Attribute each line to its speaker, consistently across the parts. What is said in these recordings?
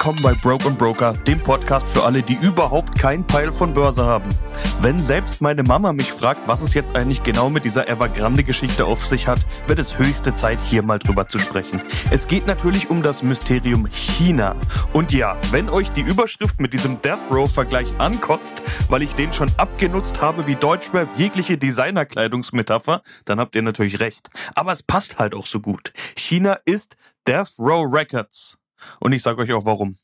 Speaker 1: willkommen bei Broke Broker, dem Podcast für alle, die überhaupt keinen Peil von Börse haben. Wenn selbst meine Mama mich fragt, was es jetzt eigentlich genau mit dieser Evergrande-Geschichte auf sich hat, wird es höchste Zeit, hier mal drüber zu sprechen. Es geht natürlich um das Mysterium China. Und ja, wenn euch die Überschrift mit diesem Death Row-Vergleich ankotzt, weil ich den schon abgenutzt habe wie Deutschrap jegliche Designerkleidungsmetapher, dann habt ihr natürlich recht. Aber es passt halt auch so gut. China ist Death Row Records. Und ich sage euch auch warum.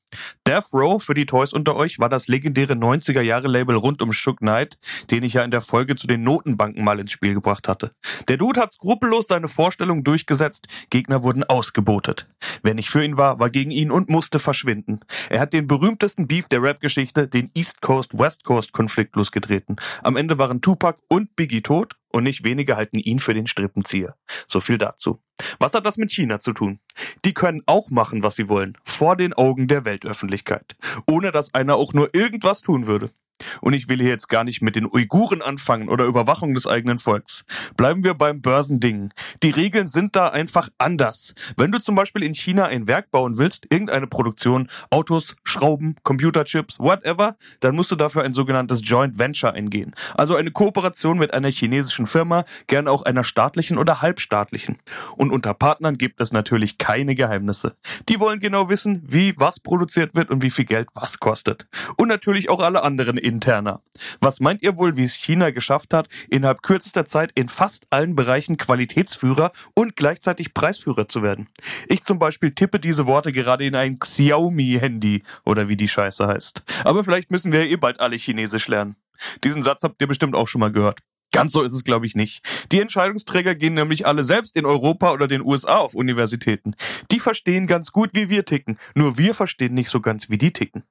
Speaker 1: Death Row für die Toys unter euch war das legendäre 90er Jahre Label rund um Shook Knight, den ich ja in der Folge zu den Notenbanken mal ins Spiel gebracht hatte. Der Dude hat skrupellos seine Vorstellung durchgesetzt, Gegner wurden ausgebotet. Wer nicht für ihn war, war gegen ihn und musste verschwinden. Er hat den berühmtesten Beef der Rap-Geschichte, den East Coast-West Coast-Konflikt losgetreten. Am Ende waren Tupac und Biggie tot und nicht wenige halten ihn für den Strippenzieher. So viel dazu. Was hat das mit China zu tun? Die können auch machen, was sie wollen, vor den Augen der Weltöffentlichkeit, ohne dass einer auch nur irgendwas tun würde. Und ich will hier jetzt gar nicht mit den Uiguren anfangen oder Überwachung des eigenen Volks. Bleiben wir beim Börsending. Die Regeln sind da einfach anders. Wenn du zum Beispiel in China ein Werk bauen willst, irgendeine Produktion, Autos, Schrauben, Computerchips, whatever, dann musst du dafür ein sogenanntes Joint Venture eingehen. Also eine Kooperation mit einer chinesischen Firma, gern auch einer staatlichen oder halbstaatlichen. Und unter Partnern gibt es natürlich keine Geheimnisse. Die wollen genau wissen, wie was produziert wird und wie viel Geld was kostet. Und natürlich auch alle anderen interner. Was meint ihr wohl, wie es China geschafft hat, innerhalb kürzester Zeit in fast allen Bereichen Qualitätsführer und gleichzeitig Preisführer zu werden? Ich zum Beispiel tippe diese Worte gerade in ein Xiaomi-Handy oder wie die Scheiße heißt. Aber vielleicht müssen wir eh bald alle Chinesisch lernen. Diesen Satz habt ihr bestimmt auch schon mal gehört. Ganz so ist es, glaube ich, nicht. Die Entscheidungsträger gehen nämlich alle selbst in Europa oder den USA auf Universitäten. Die verstehen ganz gut, wie wir ticken. Nur wir verstehen nicht so ganz, wie die ticken.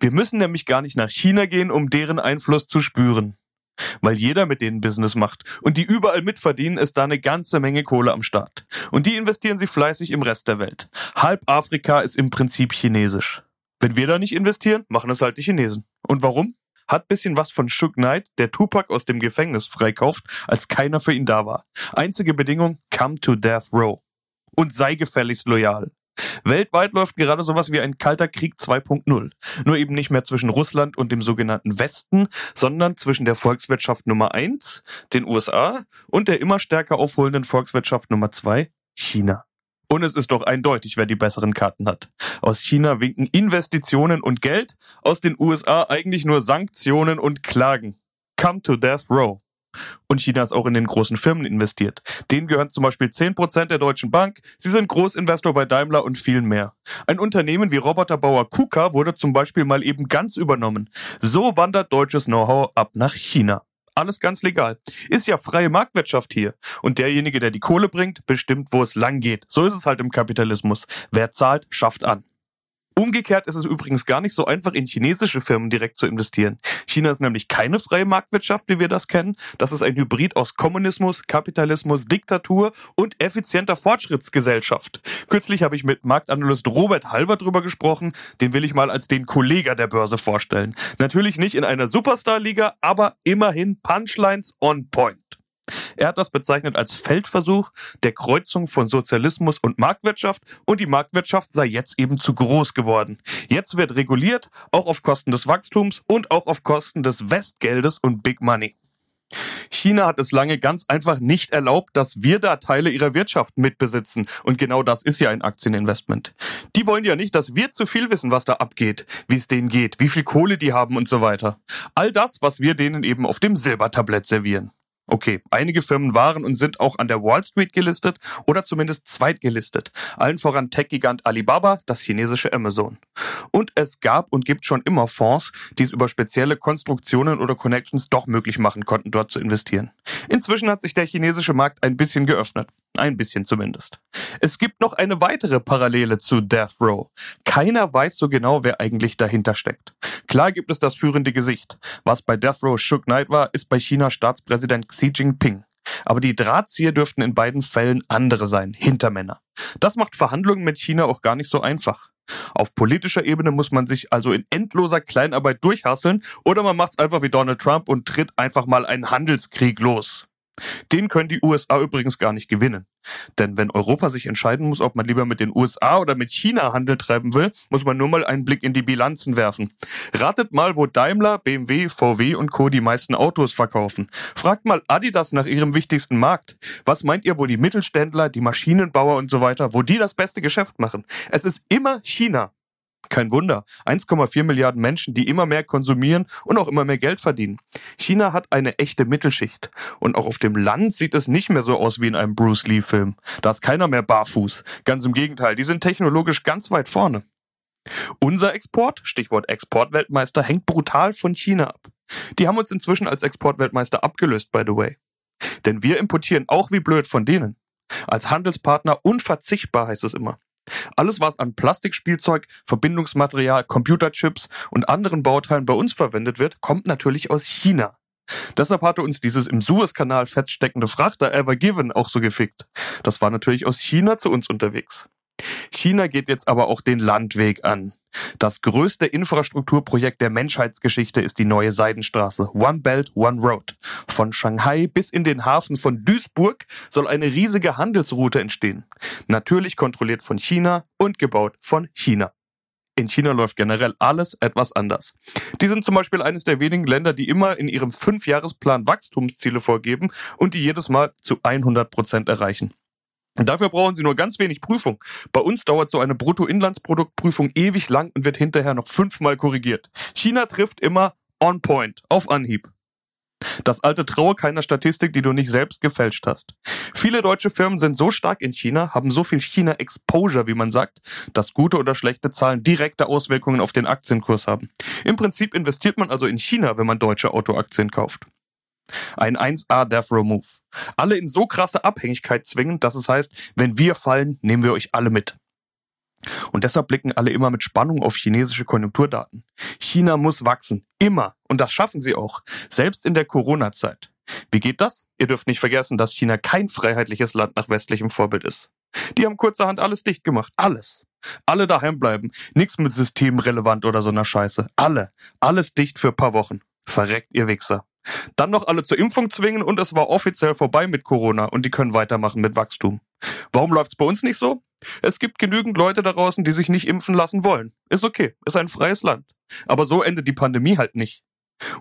Speaker 1: Wir müssen nämlich gar nicht nach China gehen, um deren Einfluss zu spüren. Weil jeder mit denen Business macht und die überall mitverdienen, ist da eine ganze Menge Kohle am Start. Und die investieren sie fleißig im Rest der Welt. Halb Afrika ist im Prinzip chinesisch. Wenn wir da nicht investieren, machen es halt die Chinesen. Und warum? Hat bisschen was von Shook Knight, der Tupac aus dem Gefängnis freikauft, als keiner für ihn da war. Einzige Bedingung, come to death row. Und sei gefälligst loyal. Weltweit läuft gerade sowas wie ein kalter Krieg 2.0. Nur eben nicht mehr zwischen Russland und dem sogenannten Westen, sondern zwischen der Volkswirtschaft Nummer 1, den USA, und der immer stärker aufholenden Volkswirtschaft Nummer 2, China. Und es ist doch eindeutig, wer die besseren Karten hat. Aus China winken Investitionen und Geld, aus den USA eigentlich nur Sanktionen und Klagen. Come to death row. Und China ist auch in den großen Firmen investiert. Denen gehören zum Beispiel 10% der Deutschen Bank. Sie sind Großinvestor bei Daimler und vielen mehr. Ein Unternehmen wie Roboterbauer KUKA wurde zum Beispiel mal eben ganz übernommen. So wandert deutsches Know-how ab nach China. Alles ganz legal. Ist ja freie Marktwirtschaft hier. Und derjenige, der die Kohle bringt, bestimmt, wo es lang geht. So ist es halt im Kapitalismus. Wer zahlt, schafft an. Umgekehrt ist es übrigens gar nicht so einfach, in chinesische Firmen direkt zu investieren. China ist nämlich keine freie Marktwirtschaft, wie wir das kennen. Das ist ein Hybrid aus Kommunismus, Kapitalismus, Diktatur und effizienter Fortschrittsgesellschaft. Kürzlich habe ich mit Marktanalyst Robert Halver drüber gesprochen. Den will ich mal als den Kollega der Börse vorstellen. Natürlich nicht in einer Superstar-Liga, aber immerhin Punchlines on point. Er hat das bezeichnet als Feldversuch der Kreuzung von Sozialismus und Marktwirtschaft und die Marktwirtschaft sei jetzt eben zu groß geworden. Jetzt wird reguliert, auch auf Kosten des Wachstums und auch auf Kosten des Westgeldes und Big Money. China hat es lange ganz einfach nicht erlaubt, dass wir da Teile ihrer Wirtschaft mitbesitzen. Und genau das ist ja ein Aktieninvestment. Die wollen ja nicht, dass wir zu viel wissen, was da abgeht, wie es denen geht, wie viel Kohle die haben und so weiter. All das, was wir denen eben auf dem Silbertablett servieren. Okay, einige Firmen waren und sind auch an der Wall Street gelistet oder zumindest zweitgelistet. Allen voran Tech-Gigant Alibaba, das chinesische Amazon. Und es gab und gibt schon immer Fonds, die es über spezielle Konstruktionen oder Connections doch möglich machen konnten, dort zu investieren. Inzwischen hat sich der chinesische Markt ein bisschen geöffnet. Ein bisschen zumindest. Es gibt noch eine weitere Parallele zu Death Row. Keiner weiß so genau, wer eigentlich dahinter steckt. Klar gibt es das führende Gesicht. Was bei Death Row Shook Knight war, ist bei China Staatspräsident Xi Jinping. Aber die Drahtzieher dürften in beiden Fällen andere sein, Hintermänner. Das macht Verhandlungen mit China auch gar nicht so einfach. Auf politischer Ebene muss man sich also in endloser Kleinarbeit durchhasseln oder man macht's einfach wie Donald Trump und tritt einfach mal einen Handelskrieg los. Den können die USA übrigens gar nicht gewinnen. Denn wenn Europa sich entscheiden muss, ob man lieber mit den USA oder mit China Handel treiben will, muss man nur mal einen Blick in die Bilanzen werfen. Ratet mal, wo Daimler, BMW, VW und Co. die meisten Autos verkaufen. Fragt mal Adidas nach ihrem wichtigsten Markt. Was meint ihr, wo die Mittelständler, die Maschinenbauer und so weiter, wo die das beste Geschäft machen? Es ist immer China. Kein Wunder. 1,4 Milliarden Menschen, die immer mehr konsumieren und auch immer mehr Geld verdienen. China hat eine echte Mittelschicht. Und auch auf dem Land sieht es nicht mehr so aus wie in einem Bruce Lee-Film. Da ist keiner mehr barfuß. Ganz im Gegenteil, die sind technologisch ganz weit vorne. Unser Export, Stichwort Exportweltmeister, hängt brutal von China ab. Die haben uns inzwischen als Exportweltmeister abgelöst, by the way. Denn wir importieren auch wie blöd von denen. Als Handelspartner unverzichtbar heißt es immer. Alles, was an Plastikspielzeug, Verbindungsmaterial, Computerchips und anderen Bauteilen bei uns verwendet wird, kommt natürlich aus China. Deshalb hatte uns dieses im Suezkanal feststeckende Frachter Ever Given auch so gefickt. Das war natürlich aus China zu uns unterwegs. China geht jetzt aber auch den Landweg an. Das größte Infrastrukturprojekt der Menschheitsgeschichte ist die neue Seidenstraße. One Belt, One Road. Von Shanghai bis in den Hafen von Duisburg soll eine riesige Handelsroute entstehen. Natürlich kontrolliert von China und gebaut von China. In China läuft generell alles etwas anders. Die sind zum Beispiel eines der wenigen Länder, die immer in ihrem Fünfjahresplan Wachstumsziele vorgeben und die jedes Mal zu 100 Prozent erreichen. Dafür brauchen Sie nur ganz wenig Prüfung. Bei uns dauert so eine Bruttoinlandsproduktprüfung ewig lang und wird hinterher noch fünfmal korrigiert. China trifft immer on point, auf Anhieb. Das alte Traue keiner Statistik, die du nicht selbst gefälscht hast. Viele deutsche Firmen sind so stark in China, haben so viel China-Exposure, wie man sagt, dass gute oder schlechte Zahlen direkte Auswirkungen auf den Aktienkurs haben. Im Prinzip investiert man also in China, wenn man deutsche Autoaktien kauft. Ein 1A Death Row Move. Alle in so krasse Abhängigkeit zwingen, dass es heißt, wenn wir fallen, nehmen wir euch alle mit. Und deshalb blicken alle immer mit Spannung auf chinesische Konjunkturdaten. China muss wachsen. Immer. Und das schaffen sie auch. Selbst in der Corona-Zeit. Wie geht das? Ihr dürft nicht vergessen, dass China kein freiheitliches Land nach westlichem Vorbild ist. Die haben kurzerhand alles dicht gemacht. Alles. Alle daheim bleiben. Nix mit systemrelevant oder so einer Scheiße. Alle. Alles dicht für paar Wochen. Verreckt ihr Wichser. Dann noch alle zur Impfung zwingen und es war offiziell vorbei mit Corona und die können weitermachen mit Wachstum. Warum läuft's bei uns nicht so? Es gibt genügend Leute da draußen, die sich nicht impfen lassen wollen. Ist okay, ist ein freies Land. Aber so endet die Pandemie halt nicht.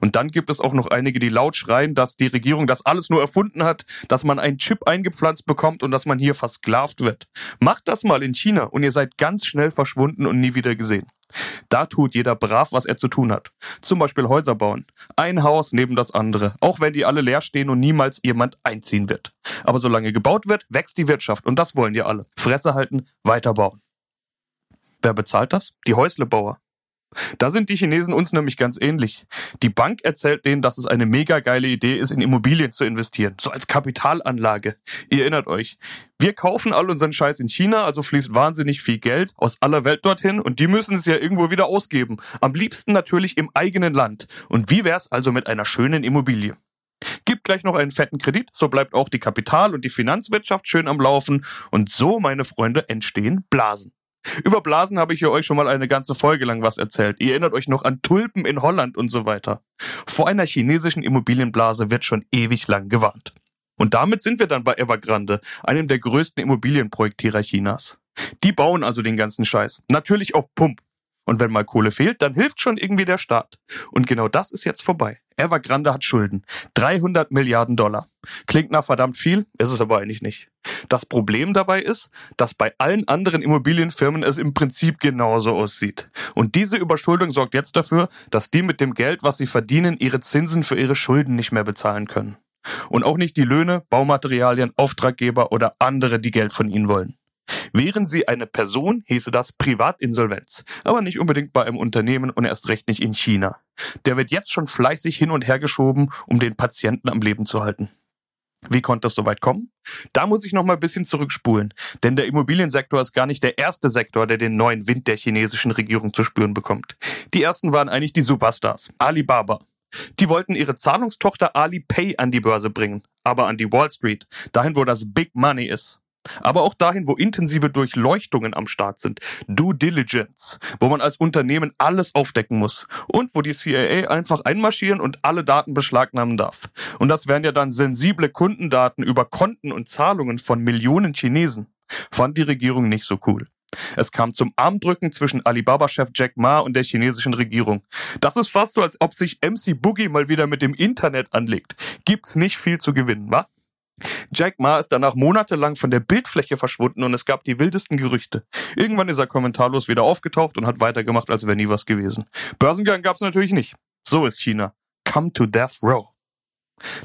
Speaker 1: Und dann gibt es auch noch einige, die laut schreien, dass die Regierung das alles nur erfunden hat, dass man einen Chip eingepflanzt bekommt und dass man hier versklavt wird. Macht das mal in China und ihr seid ganz schnell verschwunden und nie wieder gesehen. Da tut jeder brav, was er zu tun hat. Zum Beispiel Häuser bauen. Ein Haus neben das andere, auch wenn die alle leer stehen und niemals jemand einziehen wird. Aber solange gebaut wird, wächst die Wirtschaft und das wollen die alle. Fresse halten, weiterbauen. Wer bezahlt das? Die Häuslebauer. Da sind die Chinesen uns nämlich ganz ähnlich. Die Bank erzählt denen, dass es eine mega geile Idee ist, in Immobilien zu investieren, so als Kapitalanlage. Ihr erinnert euch. Wir kaufen all unseren Scheiß in China, also fließt wahnsinnig viel Geld aus aller Welt dorthin und die müssen es ja irgendwo wieder ausgeben. Am liebsten natürlich im eigenen Land. Und wie wär's also mit einer schönen Immobilie? Gibt gleich noch einen fetten Kredit, so bleibt auch die Kapital- und die Finanzwirtschaft schön am Laufen und so, meine Freunde, entstehen Blasen. Über Blasen habe ich ja euch schon mal eine ganze Folge lang was erzählt. Ihr erinnert euch noch an Tulpen in Holland und so weiter. Vor einer chinesischen Immobilienblase wird schon ewig lang gewarnt. Und damit sind wir dann bei Evergrande, einem der größten Immobilienprojektierer Chinas. Die bauen also den ganzen Scheiß. Natürlich auf Pump. Und wenn mal Kohle fehlt, dann hilft schon irgendwie der Staat. Und genau das ist jetzt vorbei. Evergrande hat Schulden. 300 Milliarden Dollar. Klingt nach verdammt viel, ist es aber eigentlich nicht. Das Problem dabei ist, dass bei allen anderen Immobilienfirmen es im Prinzip genauso aussieht. Und diese Überschuldung sorgt jetzt dafür, dass die mit dem Geld, was sie verdienen, ihre Zinsen für ihre Schulden nicht mehr bezahlen können. Und auch nicht die Löhne, Baumaterialien, Auftraggeber oder andere, die Geld von ihnen wollen. Wären sie eine Person, hieße das Privatinsolvenz, aber nicht unbedingt bei einem Unternehmen und erst recht nicht in China. Der wird jetzt schon fleißig hin und her geschoben, um den Patienten am Leben zu halten. Wie konnte das so weit kommen? Da muss ich noch mal ein bisschen zurückspulen, denn der Immobiliensektor ist gar nicht der erste Sektor, der den neuen Wind der chinesischen Regierung zu spüren bekommt. Die ersten waren eigentlich die Superstars, Alibaba. Die wollten ihre Zahlungstochter Alipay an die Börse bringen, aber an die Wall Street, dahin wo das Big Money ist. Aber auch dahin, wo intensive Durchleuchtungen am Start sind. Due Diligence, wo man als Unternehmen alles aufdecken muss und wo die CIA einfach einmarschieren und alle Daten beschlagnahmen darf. Und das wären ja dann sensible Kundendaten über Konten und Zahlungen von Millionen Chinesen. Fand die Regierung nicht so cool. Es kam zum Armdrücken zwischen Alibaba-Chef Jack Ma und der chinesischen Regierung. Das ist fast so, als ob sich MC Boogie mal wieder mit dem Internet anlegt. Gibt's nicht viel zu gewinnen, wa? Jack Ma ist danach monatelang von der Bildfläche verschwunden und es gab die wildesten Gerüchte. Irgendwann ist er kommentarlos wieder aufgetaucht und hat weitergemacht, als wäre nie was gewesen. Börsengang gab's natürlich nicht. So ist China. Come to death row.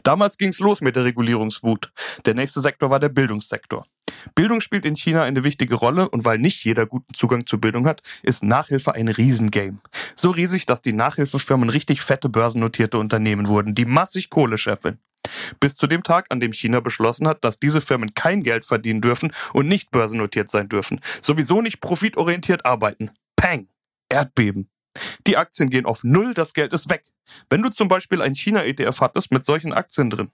Speaker 1: Damals ging's los mit der Regulierungswut. Der nächste Sektor war der Bildungssektor. Bildung spielt in China eine wichtige Rolle und weil nicht jeder guten Zugang zu Bildung hat, ist Nachhilfe ein Riesengame. So riesig, dass die Nachhilfefirmen richtig fette börsennotierte Unternehmen wurden, die massig Kohle scheffeln. Bis zu dem Tag, an dem China beschlossen hat, dass diese Firmen kein Geld verdienen dürfen und nicht börsennotiert sein dürfen. Sowieso nicht profitorientiert arbeiten. Peng! Erdbeben. Die Aktien gehen auf Null, das Geld ist weg. Wenn du zum Beispiel ein China-ETF hattest mit solchen Aktien drin.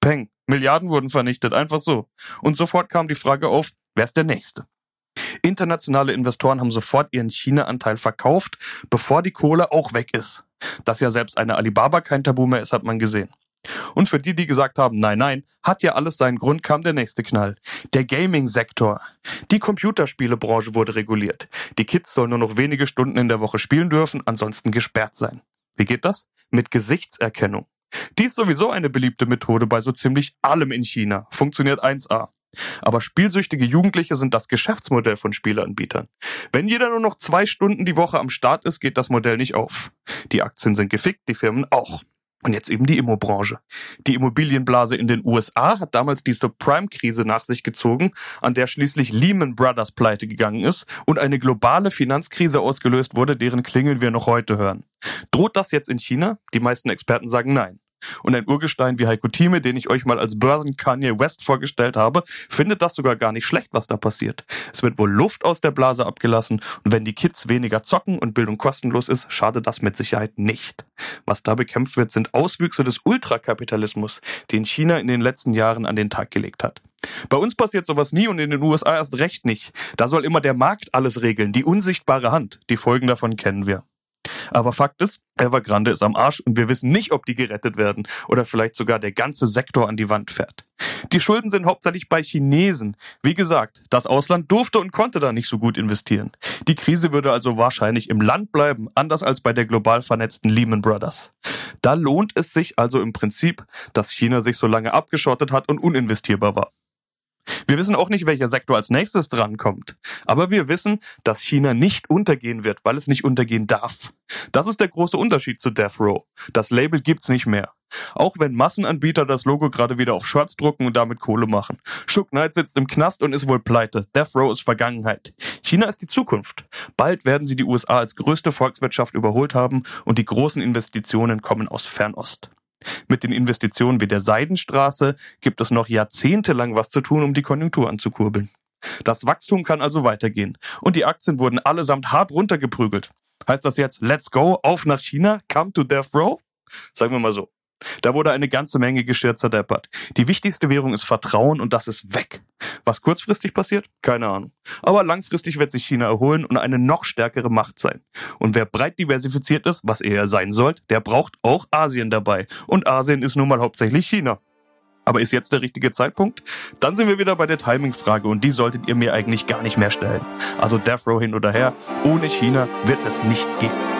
Speaker 1: Peng. Milliarden wurden vernichtet, einfach so. Und sofort kam die Frage auf, wer ist der Nächste? Internationale Investoren haben sofort ihren China-Anteil verkauft, bevor die Kohle auch weg ist. Dass ja selbst eine Alibaba kein Tabu mehr ist, hat man gesehen. Und für die, die gesagt haben, nein, nein, hat ja alles seinen Grund, kam der nächste Knall. Der Gaming-Sektor. Die Computerspielebranche wurde reguliert. Die Kids sollen nur noch wenige Stunden in der Woche spielen dürfen, ansonsten gesperrt sein. Wie geht das? Mit Gesichtserkennung. Die ist sowieso eine beliebte Methode bei so ziemlich allem in China. Funktioniert 1A. Aber spielsüchtige Jugendliche sind das Geschäftsmodell von Spieleanbietern. Wenn jeder nur noch zwei Stunden die Woche am Start ist, geht das Modell nicht auf. Die Aktien sind gefickt, die Firmen auch. Und jetzt eben die Immobranche. Die Immobilienblase in den USA hat damals die Subprime-Krise nach sich gezogen, an der schließlich Lehman Brothers pleite gegangen ist und eine globale Finanzkrise ausgelöst wurde, deren Klingeln wir noch heute hören. Droht das jetzt in China? Die meisten Experten sagen nein. Und ein Urgestein wie Heiko Thieme, den ich euch mal als Börsen Kanye West vorgestellt habe, findet das sogar gar nicht schlecht, was da passiert. Es wird wohl Luft aus der Blase abgelassen und wenn die Kids weniger zocken und Bildung kostenlos ist, schadet das mit Sicherheit nicht. Was da bekämpft wird, sind Auswüchse des Ultrakapitalismus, den China in den letzten Jahren an den Tag gelegt hat. Bei uns passiert sowas nie und in den USA erst recht nicht. Da soll immer der Markt alles regeln, die unsichtbare Hand. Die Folgen davon kennen wir. Aber Fakt ist, Evergrande ist am Arsch und wir wissen nicht, ob die gerettet werden oder vielleicht sogar der ganze Sektor an die Wand fährt. Die Schulden sind hauptsächlich bei Chinesen. Wie gesagt, das Ausland durfte und konnte da nicht so gut investieren. Die Krise würde also wahrscheinlich im Land bleiben, anders als bei der global vernetzten Lehman Brothers. Da lohnt es sich also im Prinzip, dass China sich so lange abgeschottet hat und uninvestierbar war. Wir wissen auch nicht, welcher Sektor als nächstes drankommt. Aber wir wissen, dass China nicht untergehen wird, weil es nicht untergehen darf. Das ist der große Unterschied zu Death Row. Das Label gibt's nicht mehr. Auch wenn Massenanbieter das Logo gerade wieder auf Shirts drucken und damit Kohle machen. Shook Knight sitzt im Knast und ist wohl pleite. Death Row ist Vergangenheit. China ist die Zukunft. Bald werden sie die USA als größte Volkswirtschaft überholt haben und die großen Investitionen kommen aus Fernost. Mit den Investitionen wie der Seidenstraße gibt es noch jahrzehntelang was zu tun, um die Konjunktur anzukurbeln. Das Wachstum kann also weitergehen. Und die Aktien wurden allesamt hart runtergeprügelt. Heißt das jetzt, let's go, auf nach China, come to death row? Sagen wir mal so. Da wurde eine ganze Menge Geschirr zerdeppert. Die wichtigste Währung ist Vertrauen und das ist weg. Was kurzfristig passiert? Keine Ahnung. Aber langfristig wird sich China erholen und eine noch stärkere Macht sein. Und wer breit diversifiziert ist, was er ja sein sollte, der braucht auch Asien dabei. Und Asien ist nun mal hauptsächlich China. Aber ist jetzt der richtige Zeitpunkt? Dann sind wir wieder bei der Timing-Frage und die solltet ihr mir eigentlich gar nicht mehr stellen. Also Death Row hin oder her, ohne China wird es nicht gehen.